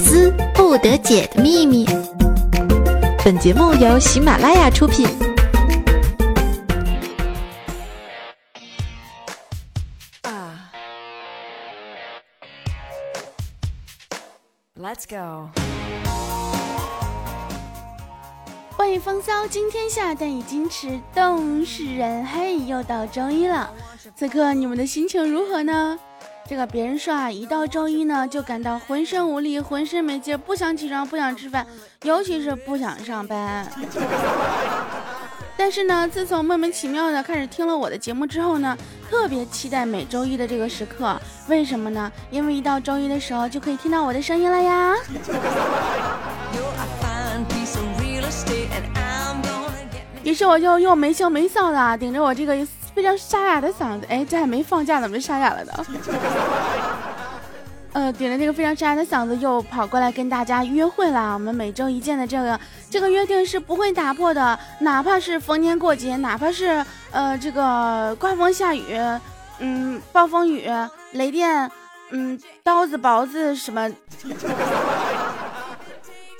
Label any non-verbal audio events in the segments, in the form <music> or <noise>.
斯不得解的秘密。本节目由喜马拉雅出品。Let's go。欢迎风骚惊天下，但以矜持动世人。嘿，又到周一了，此刻你们的心情如何呢？这个别人说啊，一到周一呢，就感到浑身无力，浑身没劲，不想起床，不想吃饭，尤其是不想上班。<laughs> 但是呢，自从莫名其妙的开始听了我的节目之后呢，特别期待每周一的这个时刻。为什么呢？因为一到周一的时候，就可以听到我的声音了呀。于是我就又没羞没臊的顶着我这个。非常沙哑的嗓子，哎，这还没放假，怎么就沙哑了呢？<laughs> 呃，顶着这个非常沙哑的嗓子，又跑过来跟大家约会了。我们每周一见的这个这个约定是不会打破的，哪怕是逢年过节，哪怕是呃这个刮风下雨，嗯，暴风雨、雷电，嗯，刀子、雹子什么，<laughs>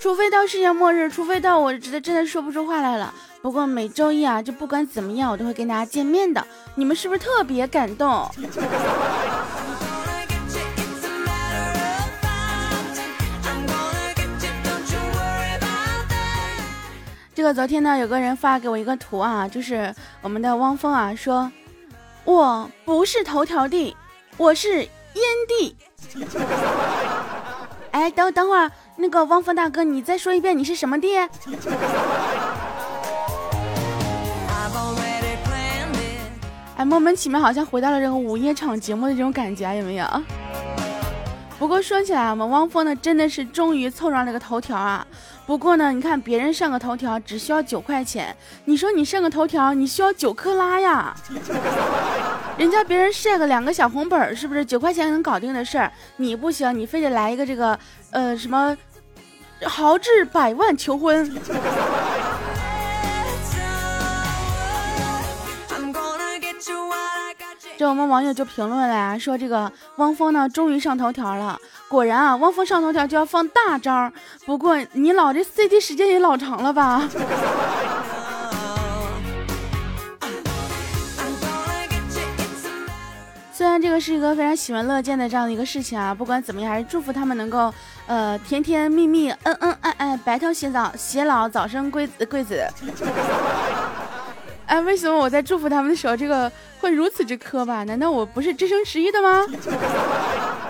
除非到世界末日，除非到我真的真的说不出话来了。不过每周一啊，就不管怎么样，我都会跟大家见面的。你们是不是特别感动？这个昨天呢，有个人发给我一个图啊，就是我们的汪峰啊，说我不是头条帝，我是烟帝。<laughs> 哎，等等会儿，那个汪峰大哥，你再说一遍，你是什么地？哎，莫名其妙，好像回到了这个午夜场节目的这种感觉啊，有没有？不过说起来，我们汪峰呢，真的是终于凑上这个头条啊。不过呢，你看别人上个头条只需要九块钱，你说你上个头条，你需要九克拉呀？<laughs> 人家别人晒个两个小红本，是不是九块钱能搞定的事儿？你不行，你非得来一个这个，呃，什么豪掷百万求婚？这我们网友就评论了呀，说这个汪峰呢终于上头条了。果然啊，汪峰上头条就要放大招。不过你老这 CT 时间也老长了吧？<laughs> 虽然这个是一个非常喜闻乐见的这样的一个事情啊，不管怎么样，还是祝福他们能够呃甜甜蜜蜜、恩恩爱爱、白头偕老、偕老、早生贵子贵子。哎，为什么我在祝福他们的时候，这个会如此之磕巴？难道我不是知生十一的吗？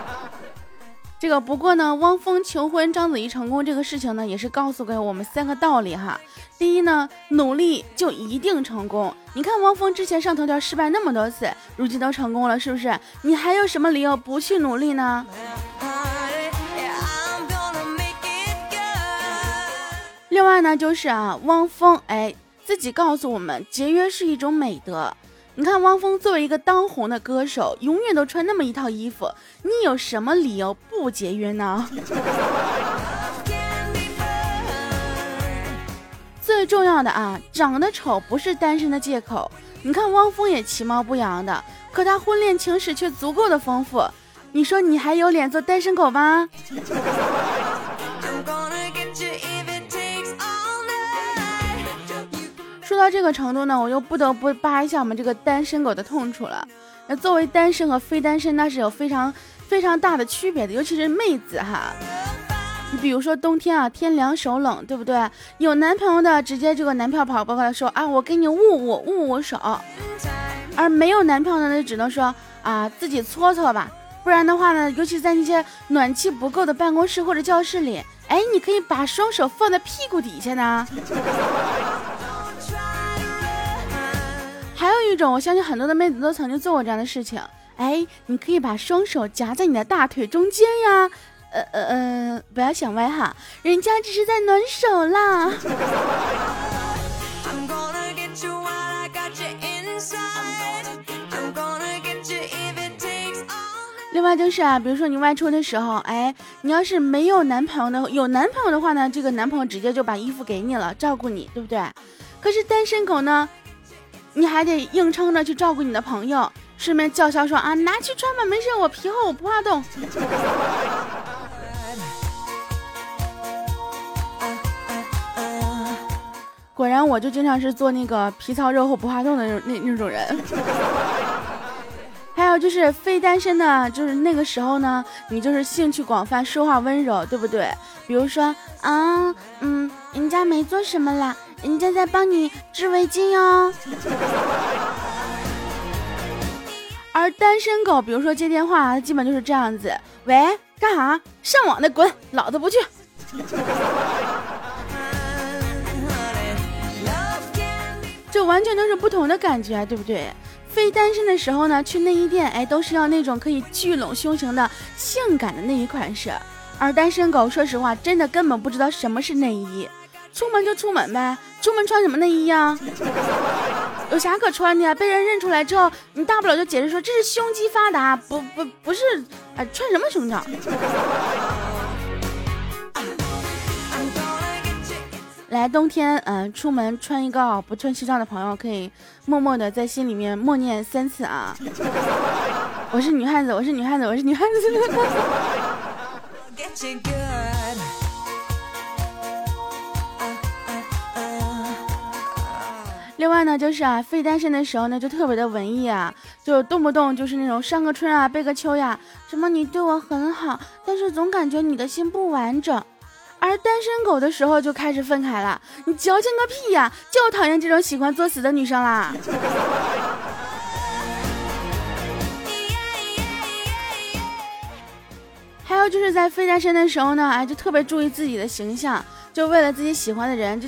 <laughs> 这个不过呢，汪峰求婚章子怡成功这个事情呢，也是告诉给我们三个道理哈。第一呢，努力就一定成功。你看汪峰之前上头条失败那么多次，如今都成功了，是不是？你还有什么理由不去努力呢？另外呢，就是啊，汪峰哎。自己告诉我们，节约是一种美德。你看，汪峰作为一个当红的歌手，永远都穿那么一套衣服，你有什么理由不节约呢？<laughs> 最重要的啊，长得丑不是单身的借口。你看，汪峰也其貌不扬的，可他婚恋情史却足够的丰富。你说你还有脸做单身狗吗？<laughs> <laughs> 到这个程度呢，我又不得不扒一下我们这个单身狗的痛处了。那作为单身和非单身，那是有非常非常大的区别的，尤其是妹子哈。你比如说冬天啊，天凉手冷，对不对？有男朋友的直接这个男票跑过来说啊，我给你捂捂捂捂手。而没有男朋友的呢，只能说啊，自己搓搓吧。不然的话呢，尤其在那些暖气不够的办公室或者教室里，哎，你可以把双手放在屁股底下呢。还有一种，我相信很多的妹子都曾经做过这样的事情。哎，你可以把双手夹在你的大腿中间呀。呃呃呃，不要想歪哈，人家只是在暖手啦。另外就是啊，比如说你外出的时候，哎，你要是没有男朋友的，有男朋友的话呢，这个男朋友直接就把衣服给你了，照顾你，对不对？可是单身狗呢？你还得硬撑着去照顾你的朋友，顺便叫嚣说啊，拿去穿吧，没事，我皮厚，我不怕冻。<laughs> 果然，我就经常是做那个皮糙肉厚不怕冻的那那那种人。还有就是非单身的，就是那个时候呢，你就是兴趣广泛，说话温柔，对不对？比如说啊，嗯，人家没做什么啦，人家在帮你织围巾哟。<laughs> 而单身狗，比如说接电话，基本就是这样子：喂，干啥？上网的滚，老子不去。<laughs> 这完全都是不同的感觉，对不对？非单身的时候呢，去内衣店，哎，都是要那种可以聚拢胸型的性感的内衣款式。而单身狗，说实话，真的根本不知道什么是内衣，出门就出门呗，出门穿什么内衣呀？有啥可穿的呀？被人认出来之后，你大不了就解释说这是胸肌发达，不不不是，哎，穿什么胸罩？来，冬天，嗯，出门穿一个不穿西装的朋友，可以默默的在心里面默念三次啊！我是女汉子，我是女汉子，我是女汉子。<laughs> 另外呢，就是啊，非单身的时候呢，就特别的文艺啊，就动不动就是那种上个春啊，背个秋呀，什么你对我很好，但是总感觉你的心不完整。而单身狗的时候就开始愤慨了，你矫情个屁呀！就讨厌这种喜欢作死的女生啦。还有就是在非单身的时候呢，哎，就特别注意自己的形象，就为了自己喜欢的人，就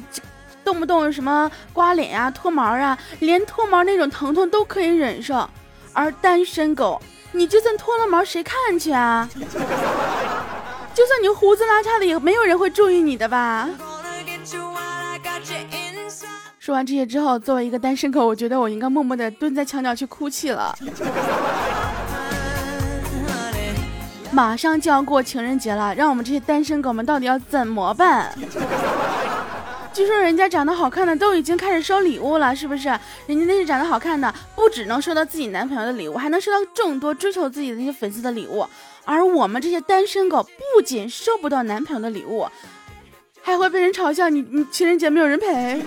动不动什么刮脸呀、脱毛啊，连脱毛那种疼痛都可以忍受。而单身狗，你就算脱了毛，谁看去啊？<laughs> 就算你胡子拉碴的，也没有人会注意你的吧。说完这些之后，作为一个单身狗，我觉得我应该默默的蹲在墙角去哭泣了。马上就要过情人节了，让我们这些单身狗们到底要怎么办？据说人家长得好看的都已经开始收礼物了，是不是？人家那些长得好看的，不只能收到自己男朋友的礼物，还能收到众多追求自己的那些粉丝的礼物。而我们这些单身狗，不仅收不到男朋友的礼物，还会被人嘲笑你你情人节没有人陪。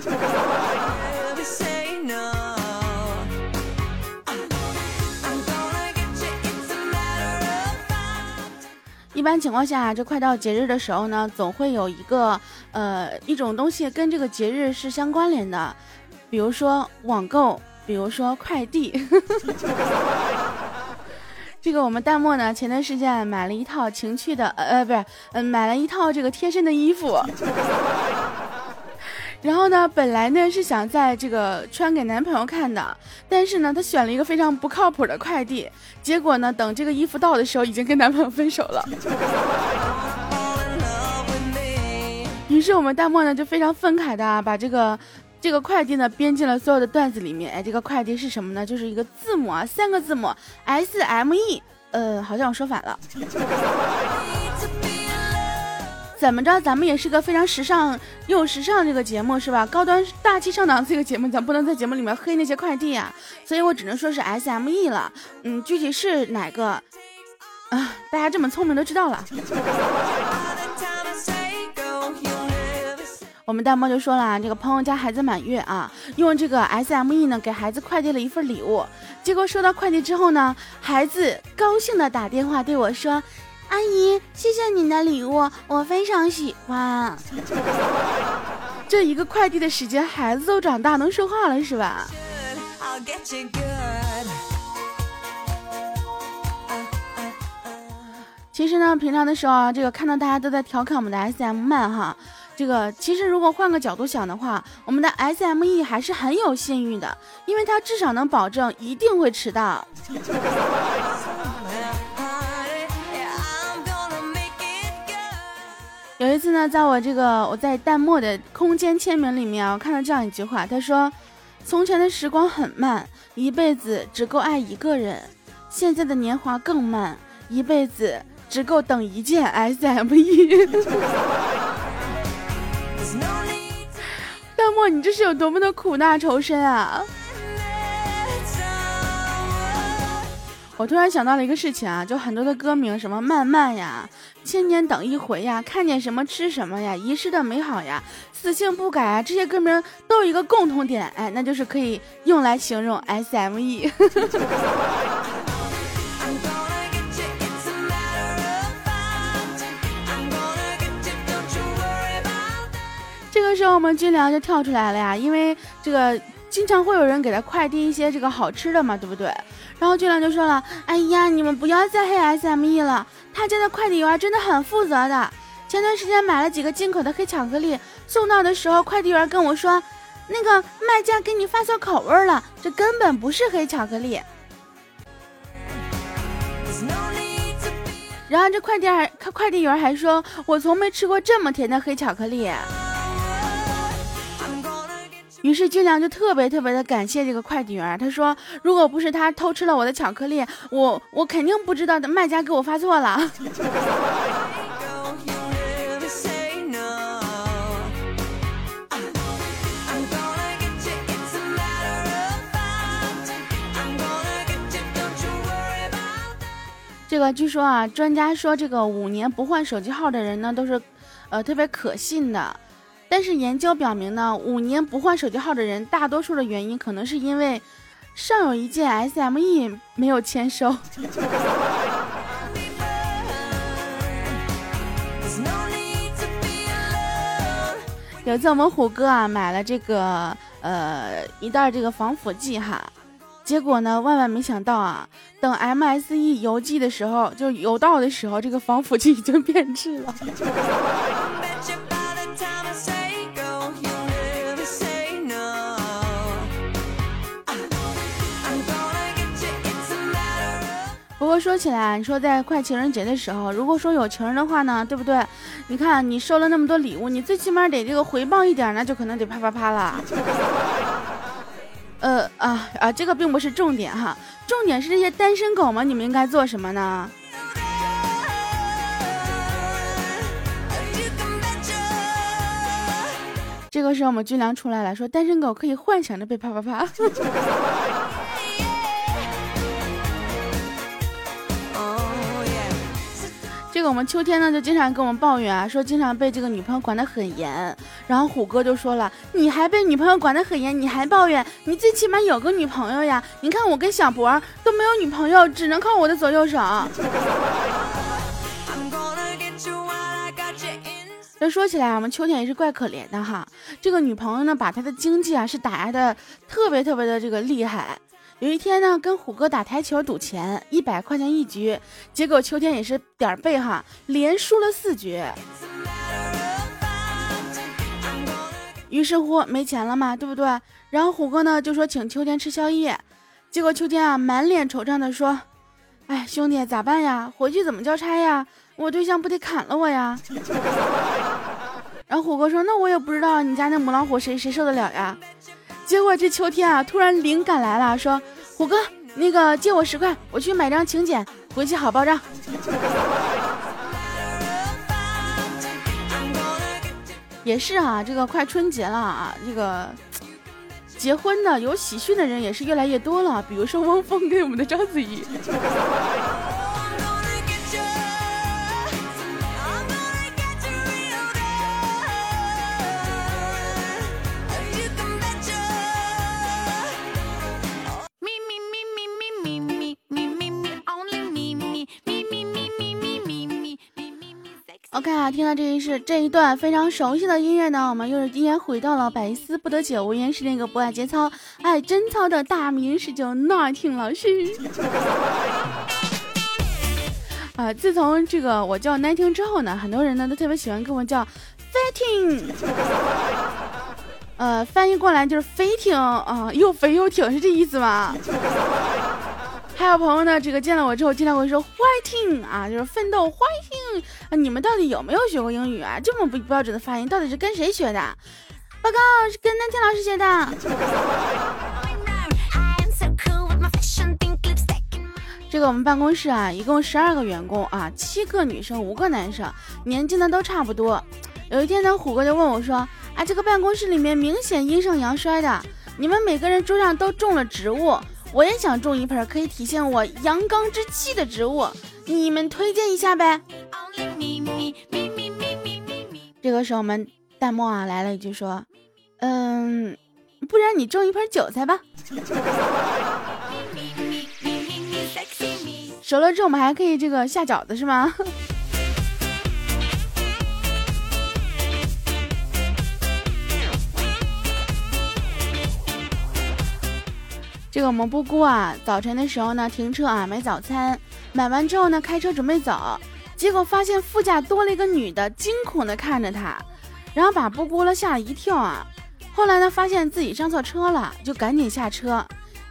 一般情况下，这快到节日的时候呢，总会有一个呃一种东西跟这个节日是相关联的，比如说网购，比如说快递。<laughs> 这个我们弹幕呢，前段时间买了一套情趣的，呃呃，不是，嗯，买了一套这个贴身的衣服。然后呢，本来呢是想在这个穿给男朋友看的，但是呢，她选了一个非常不靠谱的快递，结果呢，等这个衣服到的时候，已经跟男朋友分手了。<laughs> 于是我们弹幕呢就非常愤慨的啊把这个。这个快递呢编进了所有的段子里面，哎，这个快递是什么呢？就是一个字母啊，三个字母 S M E，呃，好像我说反了。怎么着，咱们也是个非常时尚又时尚这个节目是吧？高端大气上档次一个节目，咱不能在节目里面黑那些快递啊，所以我只能说是 S M E 了。嗯，具体是哪个啊？大家这么聪明都知道了。<laughs> 我们弹幕就说了，这个朋友家孩子满月啊，用这个 S M E 呢给孩子快递了一份礼物，结果收到快递之后呢，孩子高兴的打电话对我说：“阿姨，谢谢你的礼物，我非常喜欢。<laughs> ”这一个快递的时间，孩子都长大能说话了是吧？其实呢，平常的时候啊，这个看到大家都在调侃我们的 S M 慢哈。这个其实如果换个角度想的话，我们的 S M E 还是很有信誉的，因为它至少能保证一定会迟到。有一次呢，在我这个我在弹幕的空间签名里面，我看到这样一句话，他说：“从前的时光很慢，一辈子只够爱一个人；现在的年华更慢，一辈子只够等一件 S M E。” <laughs> 弹幕，你这是有多么的苦大仇深啊！我突然想到了一个事情啊，就很多的歌名，什么慢慢呀，千年等一回呀，看见什么吃什么呀，遗失的美好呀，死性不改啊，这些歌名都有一个共同点，哎，那就是可以用来形容 SME。<laughs> <laughs> 这个时候我们军粮就跳出来了呀，因为这个经常会有人给他快递一些这个好吃的嘛，对不对？然后军粮就说了：“哎呀，你们不要再黑 SME 了，他家的快递员真的很负责的。前段时间买了几个进口的黑巧克力，送到的时候，快递员跟我说，那个卖家给你发错口味了，这根本不是黑巧克力。然后这快递还快递员还说，我从没吃过这么甜的黑巧克力。”于是俊良就特别特别的感谢这个快递员，他说如果不是他偷吃了我的巧克力，我我肯定不知道的卖家给我发错了。<laughs> 这个据说啊，专家说这个五年不换手机号的人呢，都是，呃，特别可信的。但是研究表明呢，五年不换手机号的人，大多数的原因可能是因为上有一件 SME 没有签收。<laughs> 有一次我们虎哥啊买了这个呃一袋这个防腐剂哈，结果呢万万没想到啊，等 MSE 邮寄的时候，就邮到的时候，这个防腐剂已经变质了。说起来，你说在快情人节的时候，如果说有情人的话呢，对不对？你看你收了那么多礼物，你最起码得这个回报一点，那就可能得啪啪啪了。<laughs> 呃啊啊，这个并不是重点哈，重点是这些单身狗们，你们应该做什么呢？这个时候我们军粮出来了，说单身狗可以幻想着被啪啪啪。<laughs> 这个我们秋天呢就经常跟我们抱怨啊，说经常被这个女朋友管得很严。然后虎哥就说了，你还被女朋友管得很严，你还抱怨？你最起码有个女朋友呀！你看我跟小博都没有女朋友，只能靠我的左右手。<laughs> 这说起来，我们秋天也是怪可怜的哈。这个女朋友呢，把他的经济啊是打压的特别特别的这个厉害。有一天呢，跟虎哥打台球赌钱，一百块钱一局，结果秋天也是点背哈，连输了四局。于是乎没钱了嘛，对不对？然后虎哥呢就说请秋天吃宵夜，结果秋天啊满脸惆怅的说：“哎，兄弟咋办呀？回去怎么交差呀？我对象不得砍了我呀？” <laughs> 然后虎哥说：“那我也不知道你家那母老虎谁谁受得了呀？”结果这秋天啊，突然灵感来了，说：“虎哥，那个借我十块，我去买张请柬，回去好报账。”也是啊，这个快春节了啊，这个结婚的有喜讯的人也是越来越多了，比如说汪峰跟我们的章子怡。OK 啊，听到这一是这一段非常熟悉的音乐呢，我们又是依然回到了百思不得解，无言是那个不爱节操、爱贞操的大名十九那听老师。<laughs> 啊，自从这个我叫 nineteen 之后呢，很多人呢都特别喜欢跟我叫 fitting，呃，翻译过来就是飞挺啊，又肥又挺，是这意思吗？还有朋友呢，这个见了我之后，经常会说 fighting 啊，就是奋斗 fighting 啊。你们到底有没有学过英语啊？这么不标准的发音，到底是跟谁学的？报告是跟南天老师学的。<laughs> 这个我们办公室啊，一共十二个员工啊，七个女生，五个男生，年纪呢都差不多。有一天呢，虎哥就问我说：“啊，这个办公室里面明显阴盛阳衰的，你们每个人桌上都种了植物。”我也想种一盆可以体现我阳刚之气的植物，你们推荐一下呗。这个时候我们弹幕啊来了一句说，嗯，不然你种一盆韭菜吧。<laughs> 熟了之后我们还可以这个下饺子是吗？这个我们布姑啊，早晨的时候呢，停车啊买早餐，买完之后呢，开车准备走，结果发现副驾多了一个女的，惊恐的看着他，然后把布姑了吓了一跳啊。后来呢，发现自己上错车了，就赶紧下车。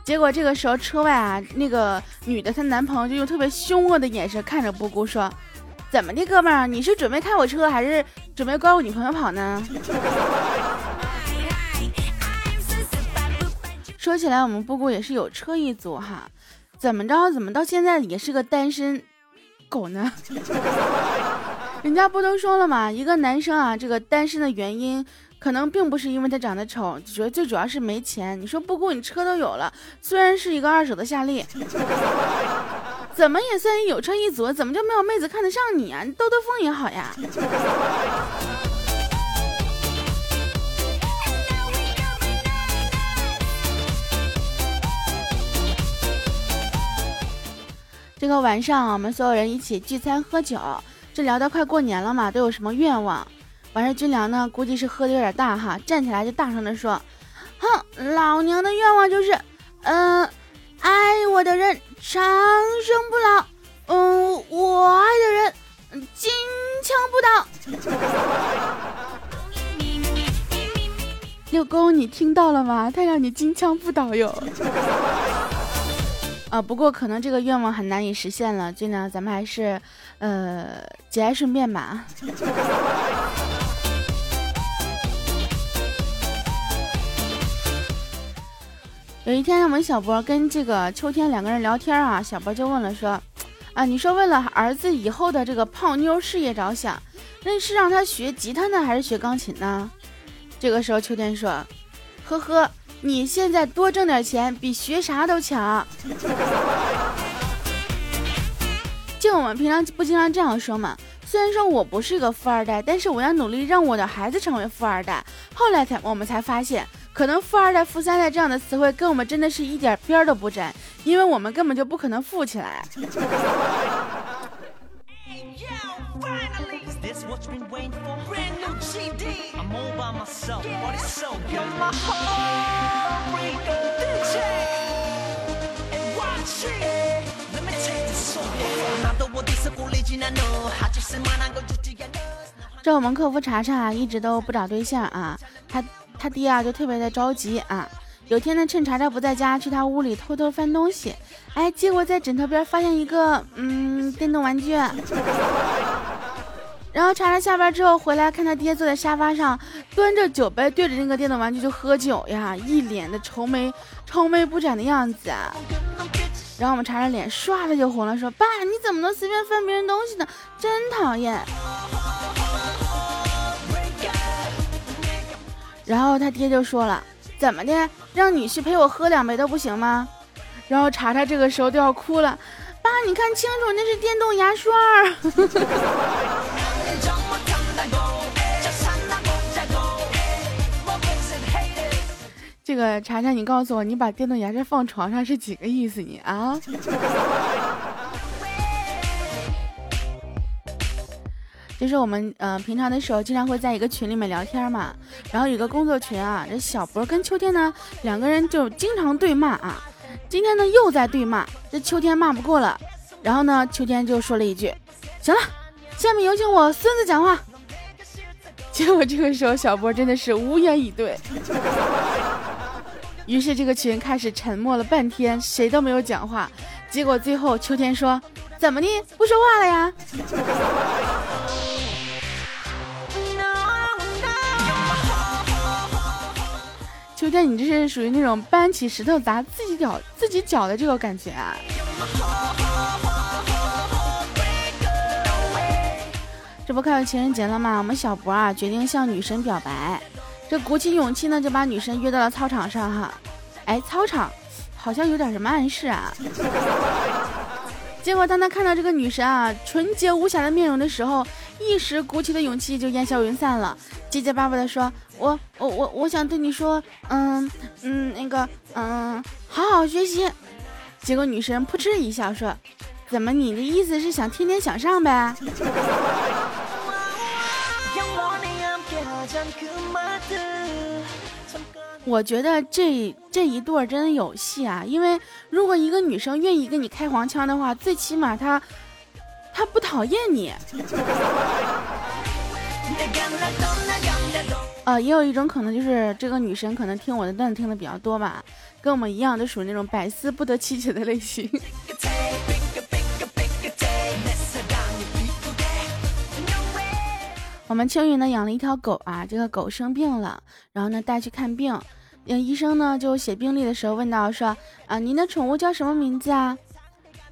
结果这个时候车外啊，那个女的她男朋友就用特别凶恶的眼神看着布姑说：“怎么的，哥们儿，你是准备开我车，还是准备拐我女朋友跑呢？”说起来，我们布谷也是有车一族哈，怎么着？怎么到现在也是个单身狗呢？<laughs> 人家不都说了吗？一个男生啊，这个单身的原因可能并不是因为他长得丑，主要最主要是没钱。你说布谷，你车都有了，虽然是一个二手的夏利，<laughs> 怎么也算有车一族，怎么就没有妹子看得上你啊？你兜兜风也好呀。这个晚上，我们所有人一起聚餐喝酒，这聊到快过年了嘛，都有什么愿望？完事军粮呢，估计是喝的有点大哈，站起来就大声的说：“哼，老娘的愿望就是，嗯，爱我的人长生不老，嗯，我爱的人金枪不倒。<laughs> ”六公，你听到了吗？他让你金枪不倒哟。啊，不过可能这个愿望很难以实现了，尽量咱们还是，呃，节哀顺变吧。<laughs> 有一天，我们小博跟这个秋天两个人聊天啊，小博就问了说：“啊，你说为了儿子以后的这个泡妞事业着想，那是让他学吉他呢，还是学钢琴呢？”这个时候，秋天说：“呵呵。”你现在多挣点钱，比学啥都强。就我们平常不经常这样说嘛？虽然说我不是一个富二代，但是我要努力让我的孩子成为富二代。后来才我们才发现，可能富二代、富三代这样的词汇跟我们真的是一点边都不沾，因为我们根本就不可能富起来。这我们客服查查一直都不找对象啊，他他爹啊就特别的着急啊。有天呢，趁查查不在家，去他屋里偷偷翻东西，哎，结果在枕头边发现一个嗯电动玩具。然后查查下班之后回来，看他爹坐在沙发上，端着酒杯对着那个电动玩具就喝酒呀，一脸的愁眉愁眉不展的样子。然后我们查查脸唰的就红了，说：“爸，你怎么能随便翻别人东西呢？真讨厌。”然后他爹就说了：“怎么的，让女婿陪我喝两杯都不行吗？”然后查查这个时候都要哭了：“爸，你看清楚，那是电动牙刷。” <laughs> 这个查查，你告诉我，你把电动牙刷放床上是几个意思？你啊？<laughs> 就是我们呃平常的时候经常会在一个群里面聊天嘛，然后有个工作群啊，这小博跟秋天呢两个人就经常对骂啊，今天呢又在对骂，这秋天骂不过了，然后呢秋天就说了一句：“行了，下面有请我孙子讲话。<laughs> ”结果这个时候小波真的是无言以对。于是这个群开始沉默了半天，谁都没有讲话。结果最后秋天说：“怎么的，不说话了呀？” <laughs> 秋天，你这是属于那种搬起石头砸自己脚、自己脚的这个感觉啊！这不快要情人节了吗？我们小博啊决定向女神表白。鼓起勇气呢，就把女神约到了操场上哈。哎，操场好像有点什么暗示啊。<laughs> 结果当他看到这个女神啊纯洁无瑕的面容的时候，一时鼓起的勇气就烟消云散了，结结巴巴的说：“我我我我想对你说，嗯嗯那个嗯好好学习。”结果女神扑哧一笑说：“怎么你的意思是想天天向上呗？” <laughs> <laughs> 我觉得这这一对儿真的有戏啊！因为如果一个女生愿意跟你开黄腔的话，最起码她她不讨厌你。<laughs> 呃，也有一种可能就是这个女生可能听我的段子听的比较多吧，跟我们一样都属于那种百思不得其解的类型。<laughs> 我们青雨呢养了一条狗啊，这个狗生病了，然后呢带去看病，嗯，医生呢就写病历的时候问到说啊，您的宠物叫什么名字啊？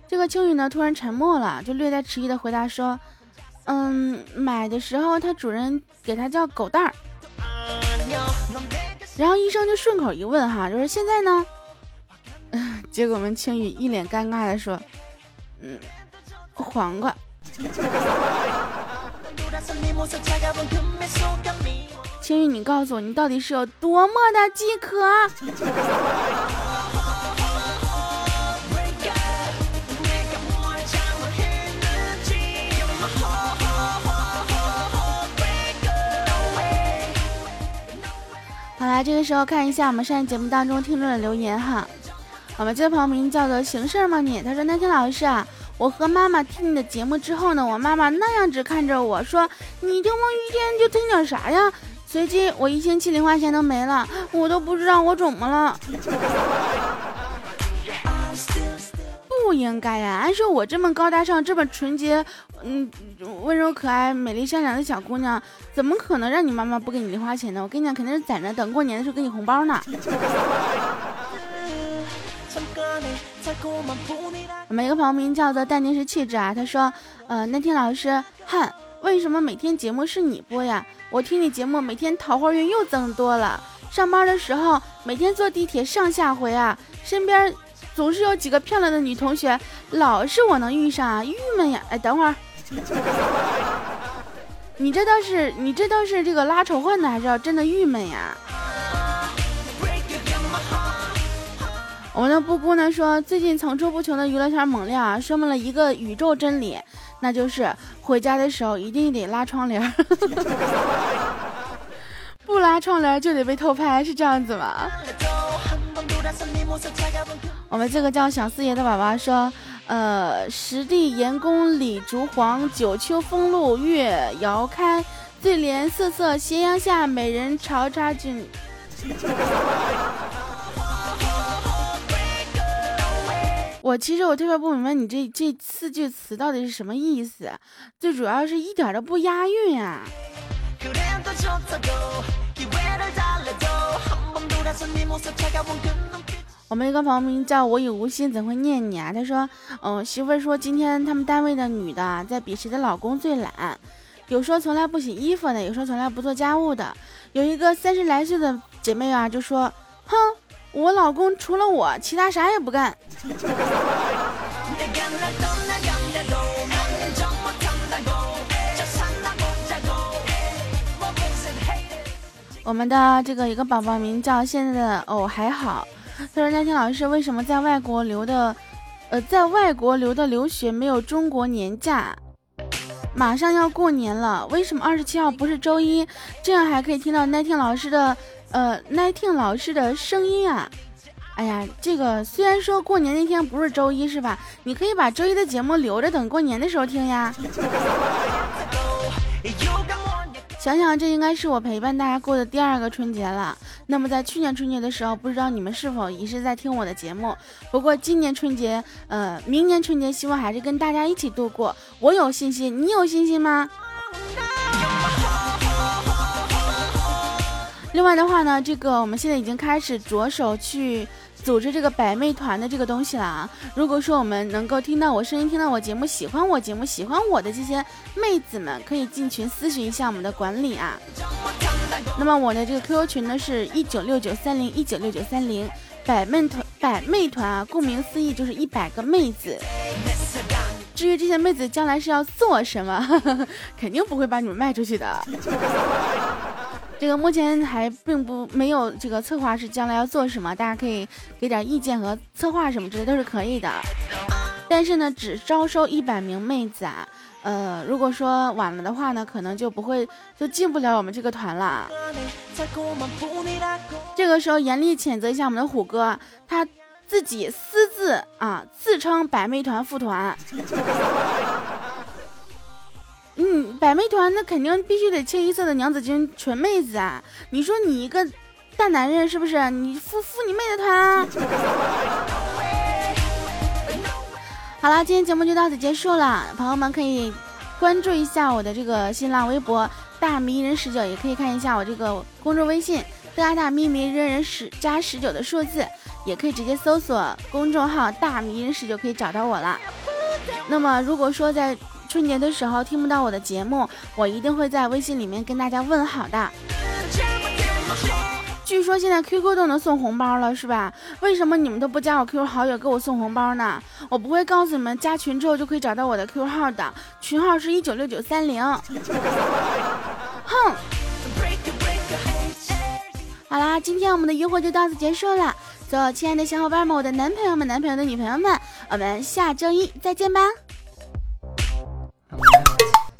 这个青雨呢突然沉默了，就略带迟疑的回答说，嗯，买的时候它主人给它叫狗蛋儿。然后医生就顺口一问哈，就是现在呢？<laughs> 结果我们青雨一脸尴尬的说，嗯，黄瓜。<laughs> 青雨，你告诉我，你到底是有多么的饥渴？好啦，这个时候看一下我们上一节目当中听众的留言哈。我们这位朋友名叫做行事吗你？他说：那天老师啊。我和妈妈听你的节目之后呢，我妈妈那样子看着我说：“你这么一天就听点啥呀？”随即我一星期零花钱都没了，我都不知道我怎么了。不应该呀！按说我这么高大上、这么纯洁、嗯温柔可爱、美丽善良的小姑娘，怎么可能让你妈妈不给你零花钱呢？我跟你讲，肯定是攒着等过年的时候给你红包呢。我们一个朋友名叫做淡定是气质啊，他说，呃，那天老师，哼，为什么每天节目是你播呀？我听你节目，每天桃花运又增多了。上班的时候，每天坐地铁上下回啊，身边总是有几个漂亮的女同学，老是我能遇上啊，郁闷呀。哎，等会儿，<laughs> 你这倒是，你这倒是这个拉仇恨呢，还是要真的郁闷呀？我们的布布呢说，最近层出不穷的娱乐圈猛料啊，说明了一个宇宙真理，那就是回家的时候一定得拉窗帘，<laughs> 不拉窗帘就得被偷拍，是这样子吗？我们这个叫小四爷的宝宝说，呃，实地岩宫李竹黄，九秋风露月遥开，对联瑟瑟斜阳下，美人朝插君。我其实我特别不明白你这这四句词到底是什么意思，最主要是一点都不押韵啊。我们一个朋友名叫我已无心怎会念你啊？他说，嗯，媳妇儿说今天他们单位的女的在比谁的老公最懒，有说从来不洗衣服的，有说从来不做家务的，有一个三十来岁的姐妹啊就说，哼。我老公除了我，其他啥也不干。我们的这个一个宝宝名叫现在的哦还好，他说那天老师为什么在外国留的，呃，在外国留的留学没有中国年假？马上要过年了，为什么二十七号不是周一？这样还可以听到那天老师的。呃，奈听老师的声音啊，哎呀，这个虽然说过年那天不是周一，是吧？你可以把周一的节目留着，等过年的时候听呀。<laughs> 想想这应该是我陪伴大家过的第二个春节了。那么在去年春节的时候，不知道你们是否也是在听我的节目？不过今年春节，呃，明年春节希望还是跟大家一起度过。我有信心，你有信心吗？<laughs> 另外的话呢，这个我们现在已经开始着手去组织这个百媚团的这个东西了啊。如果说我们能够听到我声音，听到我节目，喜欢我节目，喜欢我的这些妹子们，可以进群咨询一下我们的管理啊。那么我的这个 QQ 群呢是一九六九三零一九六九三零。百媚团，百妹团啊，顾名思义就是一百个妹子。至于这些妹子将来是要做什么，<laughs> 肯定不会把你们卖出去的。这个目前还并不没有这个策划是将来要做什么，大家可以给点意见和策划什么之类都是可以的。但是呢，只招收一百名妹子啊，呃，如果说晚了的话呢，可能就不会就进不了我们这个团了。这个时候严厉谴责一下我们的虎哥，他自己私自啊自称百媚团副团。嗯，百媚团那肯定必须得清一色的娘子军纯妹子啊！你说你一个大男人是不是？你副副你妹的团啊！好了，今天节目就到此结束了，朋友们可以关注一下我的这个新浪微博大迷人十九，也可以看一下我这个公众微信大大咪咪人人十加十九的数字，也可以直接搜索公众号大迷人十九可以找到我了。那么如果说在春节的时候听不到我的节目，我一定会在微信里面跟大家问好的。据说现在 QQ 都能送红包了，是吧？为什么你们都不加我 QQ 好友给我送红包呢？我不会告诉你们，加群之后就可以找到我的 QQ 号的，群号是一九六九三零。哼！好啦，今天我们的约会就到此结束了。所有亲爱的小伙伴们，我的男朋友们、男朋友的女朋友们，我们下周一再见吧。